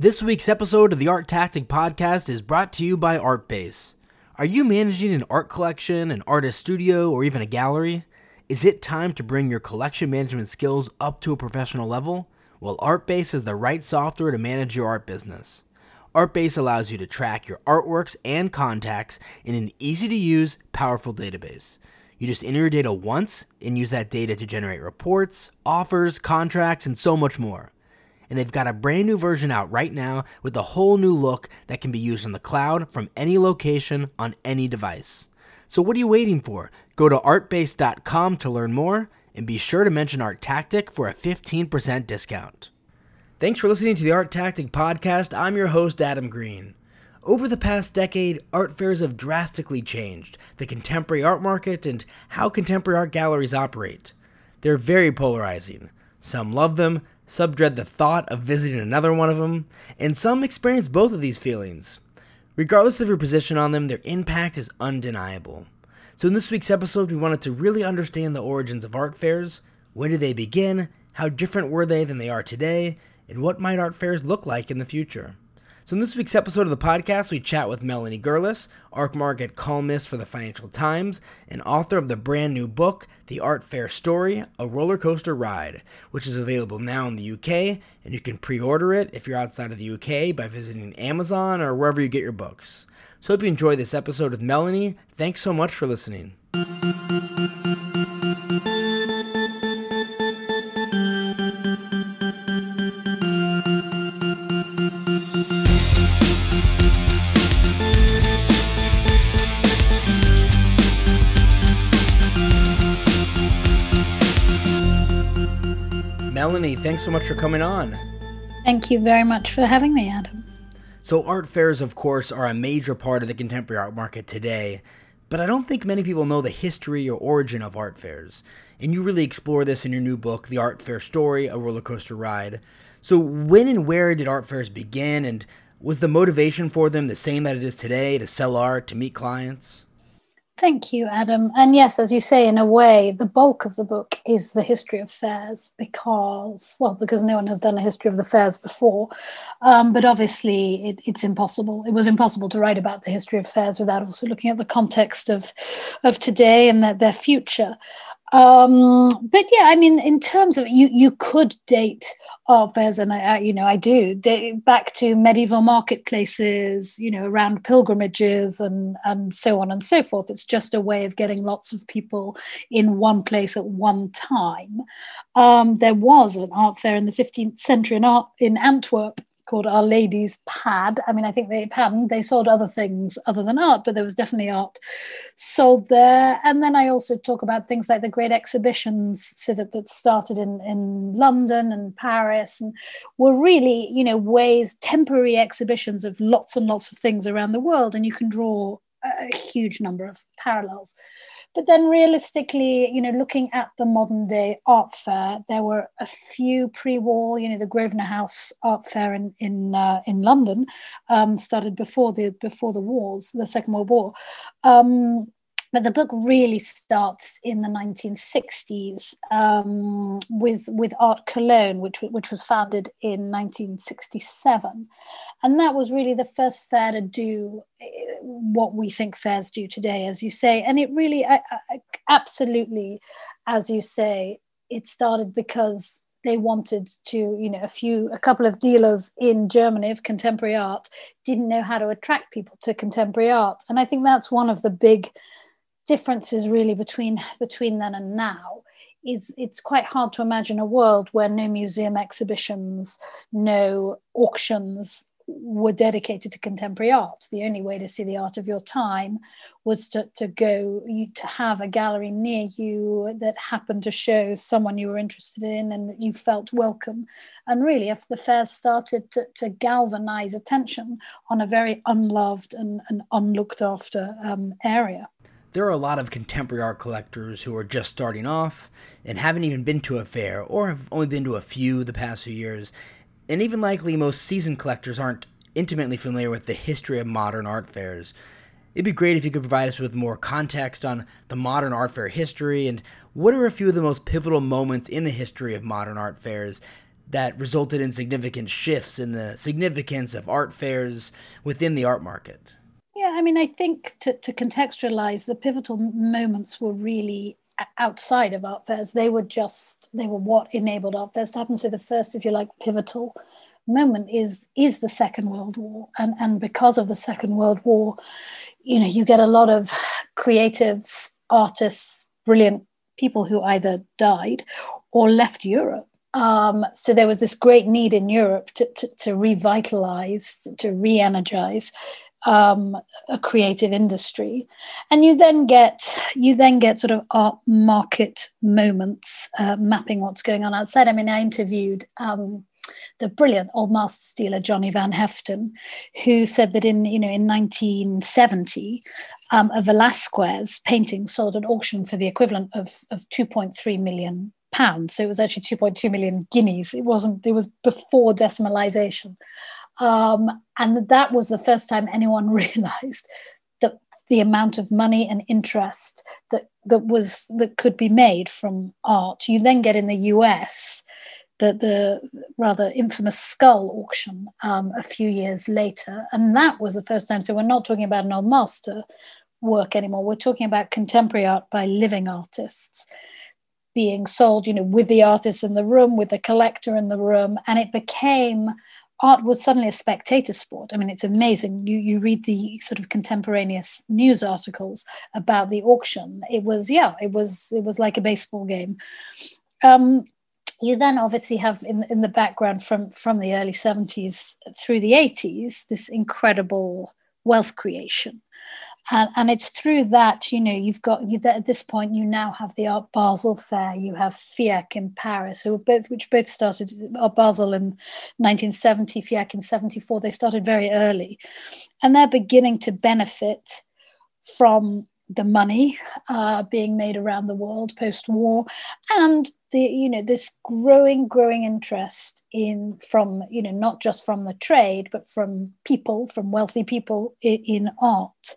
This week's episode of the Art Tactic Podcast is brought to you by Artbase. Are you managing an art collection, an artist studio, or even a gallery? Is it time to bring your collection management skills up to a professional level? Well, Artbase is the right software to manage your art business. Artbase allows you to track your artworks and contacts in an easy to use, powerful database. You just enter your data once and use that data to generate reports, offers, contracts, and so much more. And they've got a brand new version out right now with a whole new look that can be used on the cloud from any location on any device. So what are you waiting for? Go to artbase.com to learn more and be sure to mention Art Tactic for a 15% discount. Thanks for listening to the Art Tactic podcast. I'm your host Adam Green. Over the past decade, art fairs have drastically changed the contemporary art market and how contemporary art galleries operate. They're very polarizing. Some love them, some dread the thought of visiting another one of them, and some experience both of these feelings. Regardless of your position on them, their impact is undeniable. So, in this week's episode, we wanted to really understand the origins of art fairs. When did they begin? How different were they than they are today? And what might art fairs look like in the future? So, in this week's episode of the podcast, we chat with Melanie Gerlis, Art Market columnist for the Financial Times, and author of the brand new book, The Art Fair Story A Roller Coaster Ride, which is available now in the UK, and you can pre order it if you're outside of the UK by visiting Amazon or wherever you get your books. So, hope you enjoy this episode with Melanie. Thanks so much for listening. Thanks so much for coming on. Thank you very much for having me, Adam. So, art fairs, of course, are a major part of the contemporary art market today, but I don't think many people know the history or origin of art fairs. And you really explore this in your new book, The Art Fair Story A Roller Coaster Ride. So, when and where did art fairs begin, and was the motivation for them the same that it is today to sell art, to meet clients? Thank you, Adam. And yes, as you say, in a way, the bulk of the book is the history of fairs because, well, because no one has done a history of the fairs before. Um, but obviously, it, it's impossible. It was impossible to write about the history of fairs without also looking at the context of, of today and their, their future. Um, but yeah, I mean, in terms of you, you could date fairs, and I, I you know, I do date back to medieval marketplaces, you know, around pilgrimages and and so on and so forth. It's just a way of getting lots of people in one place at one time. Um, there was an art fair in the 15th century in, art, in Antwerp called Our Lady's Pand. I mean, I think they hadn't, they sold other things other than art, but there was definitely art sold there. And then I also talk about things like the great exhibitions so that, that started in, in London and Paris and were really, you know, ways, temporary exhibitions of lots and lots of things around the world. And you can draw a huge number of parallels. But then realistically, you know, looking at the modern day art fair, there were a few pre-war, you know, the Grosvenor House Art Fair in in uh, in London um, started before the before the wars, the Second World War. Um, but the book really starts in the 1960s um, with with Art Cologne, which which was founded in 1967, and that was really the first fair to do eh, what we think fairs do today, as you say. And it really, I, I, absolutely, as you say, it started because they wanted to, you know, a few, a couple of dealers in Germany of contemporary art didn't know how to attract people to contemporary art, and I think that's one of the big differences really between between then and now is it's quite hard to imagine a world where no museum exhibitions no auctions were dedicated to contemporary art. The only way to see the art of your time was to, to go, to have a gallery near you that happened to show someone you were interested in and that you felt welcome. And really, if the fairs started to, to galvanize attention on a very unloved and, and unlooked after um, area. There are a lot of contemporary art collectors who are just starting off and haven't even been to a fair or have only been to a few the past few years and even likely most seasoned collectors aren't intimately familiar with the history of modern art fairs. It'd be great if you could provide us with more context on the modern art fair history and what are a few of the most pivotal moments in the history of modern art fairs that resulted in significant shifts in the significance of art fairs within the art market? Yeah, I mean, I think to, to contextualize, the pivotal moments were really outside of art fairs. They were just, they were what enabled art fairs to happen. So the first, if you like, pivotal moment is is the Second World War, and and because of the Second World War, you know, you get a lot of creatives, artists, brilliant people who either died or left Europe. Um, so there was this great need in Europe to, to, to revitalize, to re-energize um, a creative industry, and you then get you then get sort of art market moments uh, mapping what's going on outside. I mean, I interviewed um, the brilliant old master steeler Johnny Van Haeften, who said that in you know in 1970, um, a Velasquez painting sold at auction for the equivalent of of 2.3 million pounds. So it was actually 2.2 million guineas. It wasn't. It was before decimalization, um, and that was the first time anyone realized that the amount of money and interest that that was that could be made from art. You then get in the US the, the rather infamous Scull auction um, a few years later. And that was the first time. So we're not talking about an old master work anymore. We're talking about contemporary art by living artists being sold, you know, with the artist in the room, with the collector in the room. And it became art was suddenly a spectator sport. I mean, it's amazing. You you read the sort of contemporaneous news articles about the auction. It was yeah, it was it was like a baseball game. Um, you then obviously have in, in the background from, from the early 70s through the 80s this incredible wealth creation. And, and it's through that, you know, you've got you, at this point, you now have the Art Basel Fair, you have FIAC in Paris, who both, which both started Art Basel in 1970, FIAC in 74. They started very early. And they're beginning to benefit from the money uh, being made around the world post-war, and the you know this growing growing interest in from you know not just from the trade but from people from wealthy people in, in art.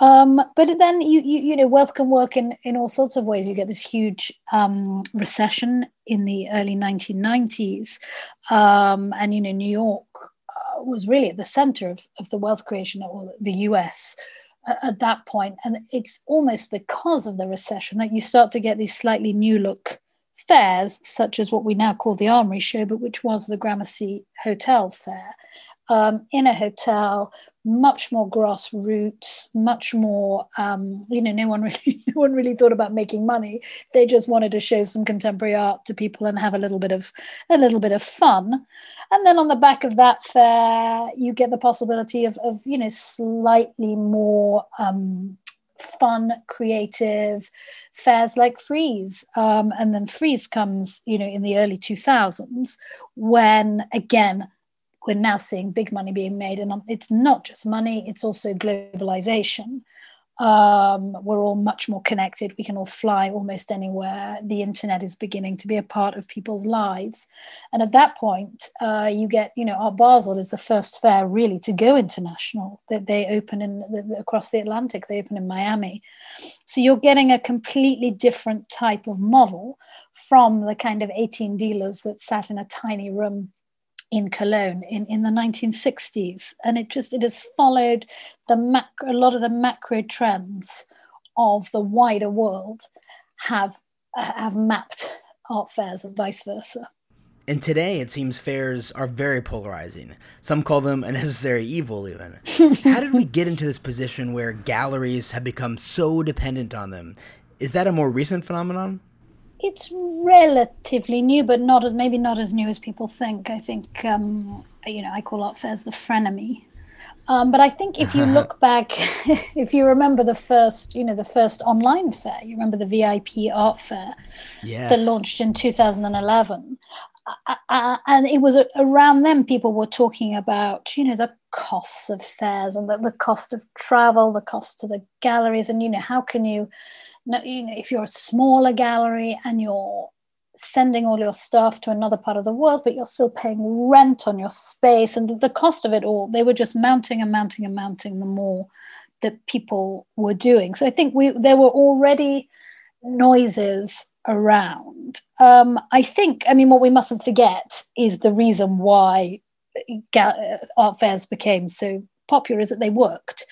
Um, but then you, you, you know wealth can work in in all sorts of ways. You get this huge um, recession in the early 1990s, um, and you know New York uh, was really at the center of, of the wealth creation, or the U.S at that point and it's almost because of the recession that you start to get these slightly new look fairs such as what we now call the armory show but which was the gramercy hotel fair um, in a hotel much more grassroots, much more. Um, you know, no one really, no one really thought about making money. They just wanted to show some contemporary art to people and have a little bit of a little bit of fun. And then on the back of that fair, you get the possibility of, of you know, slightly more um, fun, creative fairs like Frieze. Um, and then Frieze comes, you know, in the early 2000s when, again, we're now seeing big money being made. And it's not just money, it's also globalization. Um, we're all much more connected. We can all fly almost anywhere. The internet is beginning to be a part of people's lives. And at that point, uh, you get, you know Art Basel is the first fair really to go international. That they open in across the Atlantic. They open in Miami. So you're getting a completely different type of model from the kind of 18 dealers that sat in a tiny room in Cologne in, in the 1960s. And it just it has followed the macro, a lot of the macro trends of the wider world have uh, have mapped art fairs and vice versa. And today, it seems fairs are very polarizing. Some call them a necessary evil, even. How did we get into this position where galleries have become so dependent on them? Is that a more recent phenomenon? It's relatively new, but not as maybe not as new as people think. I think um, you know I call art fairs the frenemy. Um, but I think if you look back, if you remember the first, you know, the first online fair, you remember the VIP art fair yes. that launched in 2011. And it was around then people were talking about, you know, the costs of fairs and the, the cost of travel, the cost to the galleries, and you know, how can you you know, if you're a smaller gallery and you're sending all your stuff to another part of the world, but you're still paying rent on your space and the cost of it all, they were just mounting and mounting and mounting the more that people were doing. So I think we there were already noises around. Um, I think, I mean, what we mustn't forget is the reason why art fairs became so popular is that they worked.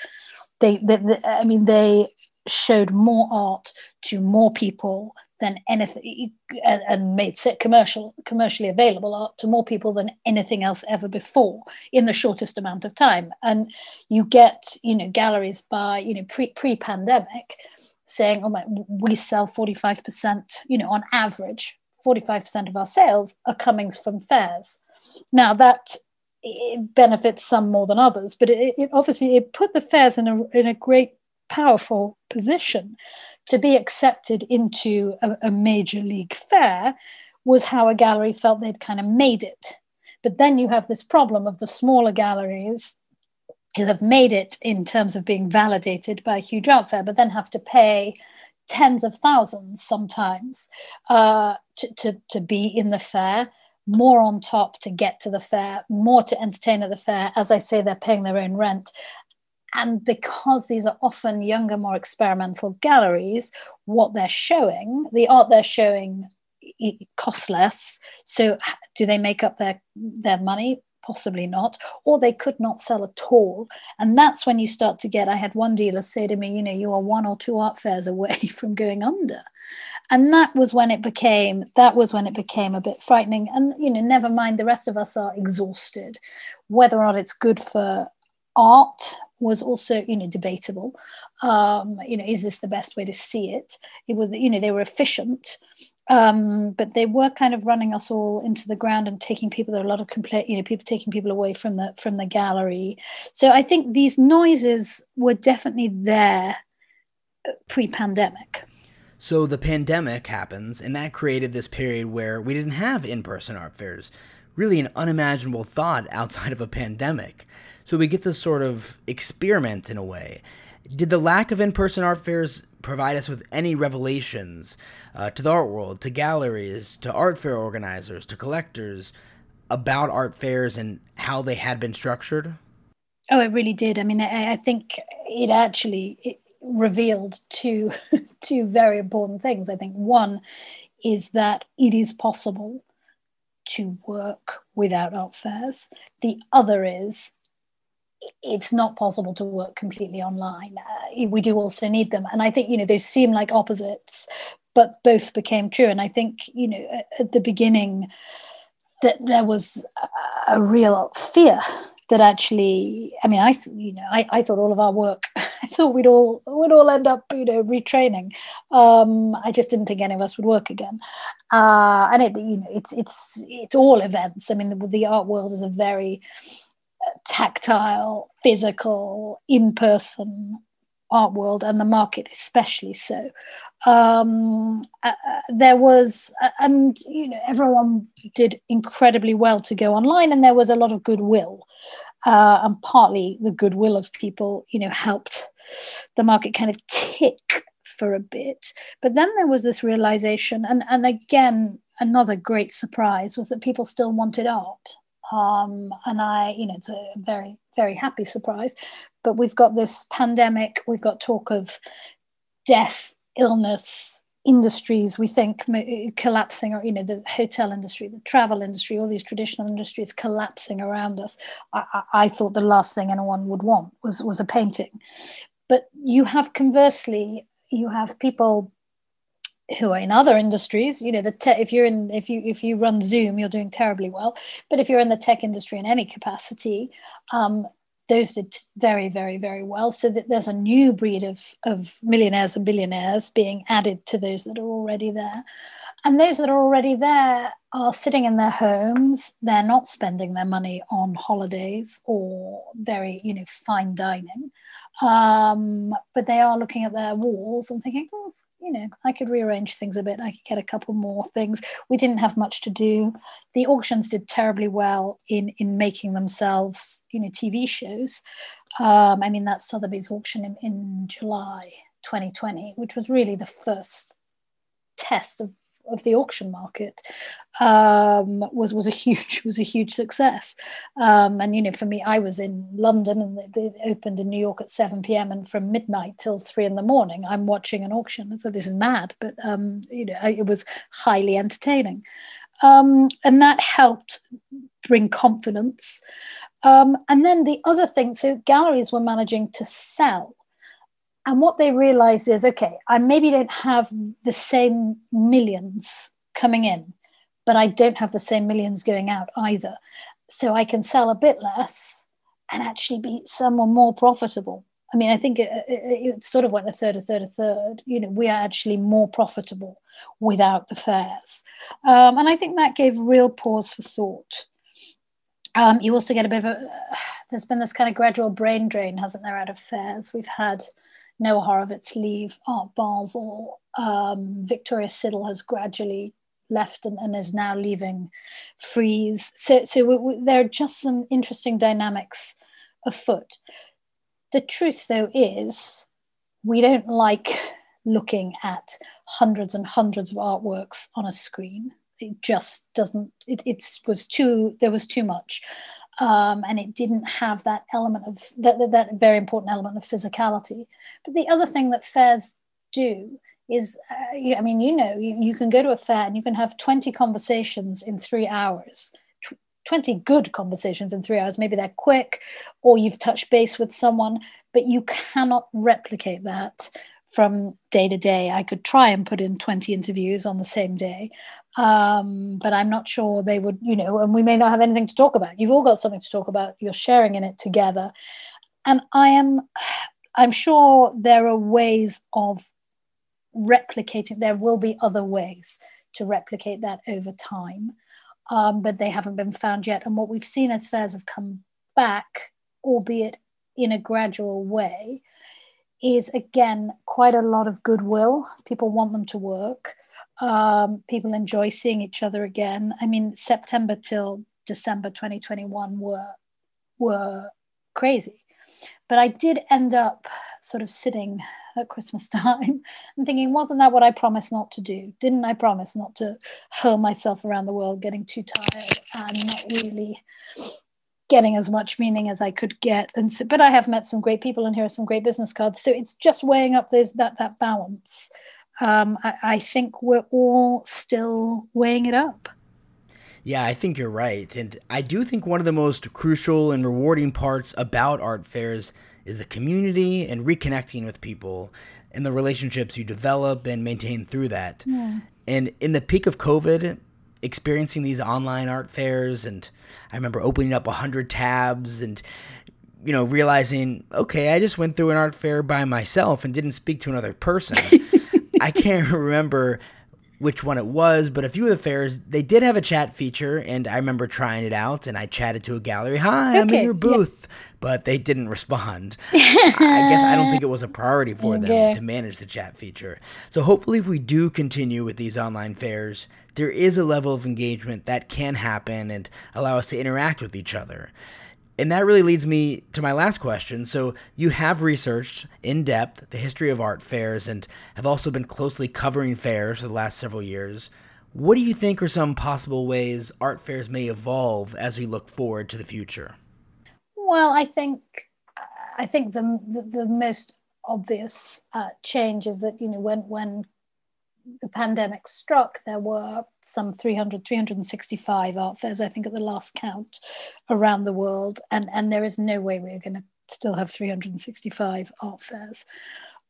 They, they, they, I mean, they showed more art to more people than anything and, and made commercial commercially available art to more people than anything else ever before in the shortest amount of time and you get you know galleries by you know pre pre-pandemic saying oh my we sell 45% you know on average 45% of our sales are coming from fairs now that it benefits some more than others but it, it obviously it put the fairs in a in a great powerful position to be accepted into a, a major league fair was how a gallery felt they'd kind of made it. But then you have this problem of the smaller galleries who have made it in terms of being validated by a huge fair, but then have to pay tens of thousands sometimes uh, to, to, to be in the fair, more on top to get to the fair, more to entertain at the fair. As I say, they're paying their own rent. And because these are often younger, more experimental galleries, what they're showing, the art they're showing costs less. So do they make up their, their money? Possibly not. Or they could not sell at all. And that's when you start to get, I had one dealer say to me, you know, you are one or two art fairs away from going under. And that was when it became that was when it became a bit frightening. And you know never mind the rest of us are exhausted. Whether or not it's good for art was also you know debatable. Um, you know is this the best way to see it? It was you know they were efficient um, but they were kind of running us all into the ground and taking people there were a lot of complaint you know people taking people away from the from the gallery. So i think these noises were definitely there uh, pre-pandemic. So the pandemic happens and that created this period where we didn't have in-person art fairs. Really an unimaginable thought outside of a pandemic. So we get this sort of experiment in a way. Did the lack of in person art fairs provide us with any revelations uh, to the art world, to galleries, to art fair organizers, to collectors about art fairs and how they had been structured? Oh, it really did. I mean, I, I think it actually it revealed two two very important things. I think one is that it is possible to work without art fairs. The other is it's not possible to work completely online. Uh, we do also need them. And I think, you know, they seem like opposites, but both became true. And I think, you know, at, the beginning, that there was a, a real fear that actually, I mean, I, you know, I, I thought all of our work, I thought we'd all, we'd all end up, you know, retraining. Um, I just didn't think any of us would work again. Uh, and it, you know, it's, it's, it's all events. I mean, the, the art world is a very, tactile, physical, in person art world and the market especially so. Um, uh, there was uh, and you know everyone did incredibly well to go online and there was a lot of goodwill uh, and partly the goodwill of people you know helped the market kind of tick for a bit. But then there was this realization and and again another great surprise was that people still wanted art um, and I, you know, it's a very, very happy surprise. But we've got this pandemic, we've got talk of death, illness, industries we think collapsing or you know the hotel industry the travel industry all these traditional industries collapsing around us. I, I, thought the last thing anyone would want was was a painting. But you have conversely you have people who are in other industries you know the te- if you're in if you if you run zoom you're doing terribly well. But if you're in the tech industry in any capacity um, those did very very very well. So that there's a new breed of of millionaires and billionaires being added to those that are already there. And those that are already there are sitting in their homes. They're not spending their money on holidays or very you know fine dining. Um, but they are looking at their walls and thinking oh, you know, I could rearrange things a bit. I could get a couple more things. We didn't have much to do. The auctions did terribly well in in making themselves, you know, TV shows. Um, I mean, that Sotheby's auction in, in July 2020, which was really the first test of of the auction market um, was was a huge was a huge success. Um, and you know, for me, I was in London and they, opened in New York at seven p.m. and from midnight till three in the morning, I'm watching an auction. So this is mad, but um, you know, it was highly entertaining, um, and that helped bring confidence. Um, and then the other thing, so galleries were managing to sell and what they realize is okay, I maybe don't have the same millions coming in, but I don't have the same millions going out either. So I can sell a bit less and actually be somewhat more profitable. I mean, I think it, it, it, sort of went a third, a third, a third. You know, we are actually more profitable without the fairs. Um, and I think that gave real pause for thought. Um, you also get a bit of a, there's been this kind of gradual brain drain, hasn't there, out of fairs? We've had Noah Horowitz leave Art Basel. Um, Victoria Siddall has gradually left and, and is now leaving Frieze. So, so we, we, there are just some interesting dynamics afoot. The truth, though, is we don't like looking at hundreds and hundreds of artworks on a screen. It just doesn't. It it's, was too. There was too much um, and it didn't have that element of that, that, that very important element of physicality. But the other thing that fairs do is, uh, I mean, you know, you, you, can go to a fair and you can have 20 conversations in three hours. 20 good conversations in three hours. Maybe they're quick or you've touched base with someone, but you cannot replicate that from day to day. I could try and put in 20 interviews on the same day, um, but I'm not sure they would, you know, and we may not have anything to talk about. You've all got something to talk about. You're sharing in it together. And I am, I'm sure there are ways of replicating, there will be other ways to replicate that over time, um, but they haven't been found yet. And what we've seen as fairs have come back, albeit in a gradual way, is again quite a lot of goodwill. People want them to work. Um, people enjoy seeing each other again. I mean, September till December 2021 were were crazy, but I did end up sort of sitting at Christmas time and thinking, wasn't that what I promised not to do? Didn't I promise not to hurl myself around the world, getting too tired and not really getting as much meaning as I could get. And so, but I have met some great people, and here are some great business cards. So it's just weighing up those that that balance. Um, I, I think we're all still weighing it up. Yeah, I think you're right. And I do think one of the most crucial and rewarding parts about art fairs is the community and reconnecting with people and the relationships you develop and maintain through that. Yeah. And in the peak of COVID, experiencing these online art fairs and I remember opening up 100 tabs and you know realizing okay I just went through an art fair by myself and didn't speak to another person. I can't remember which one it was, but a few of the fairs they did have a chat feature, and I remember trying it out. And I chatted to a gallery, "Hi, okay, I'm in your booth," yeah. but they didn't respond. I guess I don't think it was a priority for them to manage the chat feature. So hopefully, if we do continue with these online fairs, there is a level of engagement that can happen and allow us to interact with each other. And that really leads me to my last question. So, you have researched in depth the history of art fairs and have also been closely covering fairs for the last several years. What do you think are some possible ways art fairs may evolve as we look forward to the future? Well, I think I think the the, the most obvious uh, change is that you know when when the pandemic struck, there were some 300, 365 art fairs, I think, at the last count around the world. And, and there is no way we're going to still have 365 art fairs.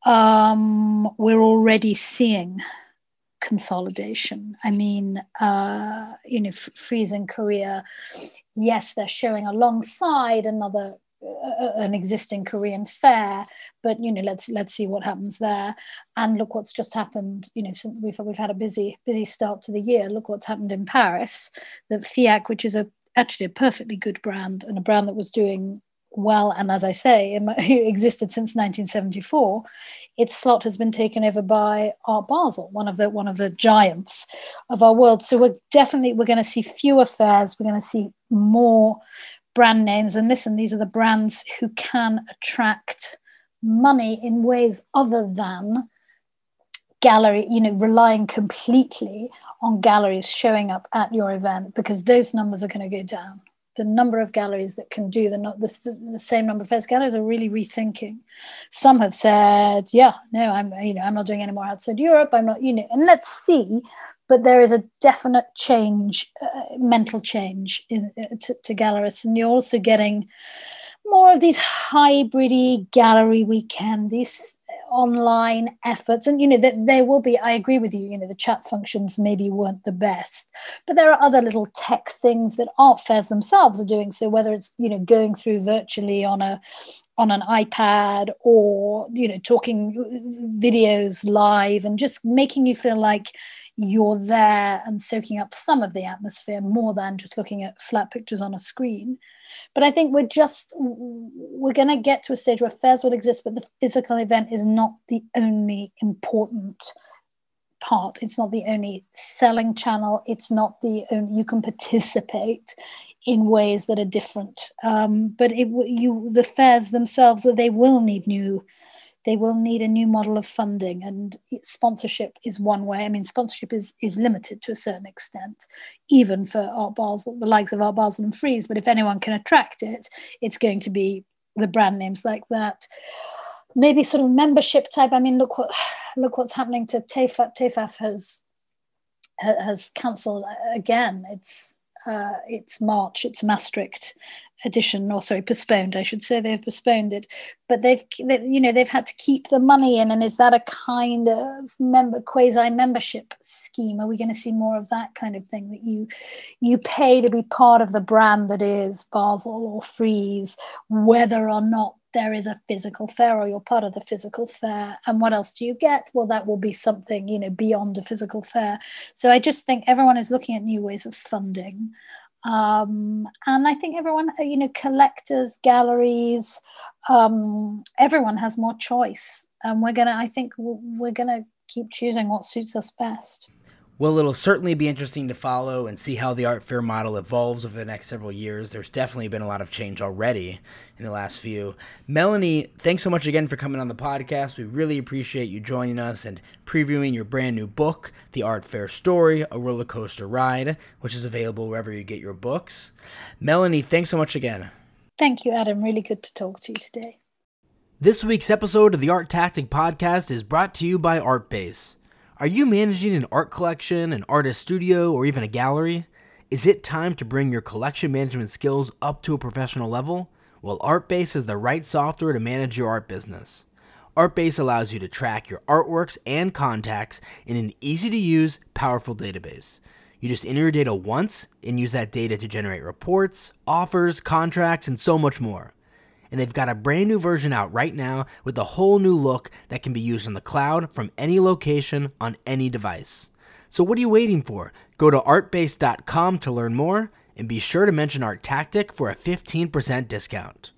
Um, we're already seeing consolidation. I mean, uh, you know, Frieze in Korea, yes, they're showing alongside another an existing Korean fair, but you know, let's let's see what happens there. And look what's just happened. You know, since we've we've had a busy busy start to the year. Look what's happened in Paris. That FIAC, which is a actually a perfectly good brand and a brand that was doing well, and as I say, it existed since 1974. Its slot has been taken over by Art Basel, one of the one of the giants of our world. So we're definitely we're going to see fewer fairs. We're going to see more brand names and listen these are the brands who can attract money in ways other than gallery, you know, relying completely on galleries showing up at your event because those numbers are going to go down. The number of galleries that can do the, the, the same number of fairs galleries are really rethinking. Some have said, "Yeah, no, I'm you know I'm not doing any more outside Europe. I'm not you know." And let's see but there is a definite change, uh, mental change in, uh, to, to gallerists, and you're also getting more of these hybrid gallery weekend, these online efforts. And you know that there will be i agree with you you know the chat functions maybe weren't the best. But there are other little tech things that art fairs themselves are doing. So whether it's you know going through virtually on a on an ipad or you know talking videos live and just making you feel like you're there and soaking up some of the atmosphere more than just looking at flat pictures on a screen. But I think we're just, we're going to get to a stage where fairs will exist, but the physical event is not the only important part. It's not the only selling channel. It's not the only, you can participate in ways that are different. Um, but it, you, the fairs themselves, they will need new they will need a new model of funding and sponsorship is one way. I mean sponsorship is is limited to a certain extent even for art basel the likes of art basel and frieze but if anyone can attract it it's going to be the brand names like that. Maybe sort of membership type. I mean look what look what's happening to TEFAF. TEFAF has has cancelled again. It's uh, it's March, it's Maastricht, edition or sorry postponed i should say. They've postponed it. But they've they, you know they've had to keep the money in. And is that a kind of member quasi membership scheme? Are we going to see more of that kind of thing that you you pay to be part of the brand that is basel or frieze whether or not there is a physical fair or you're part of the physical fair? And what else do you get? Well that will be something you know beyond a physical fair. So i just think everyone is looking at new ways of funding um, and I think everyone, uh, you know, collectors, galleries, um, everyone has more choice. And we're gonna, I think, we're gonna keep choosing what suits us best. Well, it'll certainly be interesting to follow and see how the art fair model evolves over the next several years. There's definitely been a lot of change already in the last few. Melanie, thanks so much again for coming on the podcast. We really appreciate you joining us and previewing your brand new book, The Art Fair Story A Roller Coaster Ride, which is available wherever you get your books. Melanie, thanks so much again. Thank you, Adam. Really good to talk to you today. This week's episode of the Art Tactic Podcast is brought to you by ArtBase. Are you managing an art collection, an artist studio, or even a gallery? Is it time to bring your collection management skills up to a professional level? Well, ArtBase is the right software to manage your art business. ArtBase allows you to track your artworks and contacts in an easy to use, powerful database. You just enter your data once and use that data to generate reports, offers, contracts, and so much more and they've got a brand new version out right now with a whole new look that can be used on the cloud from any location on any device. So what are you waiting for? Go to artbase.com to learn more and be sure to mention Art Tactic for a 15% discount.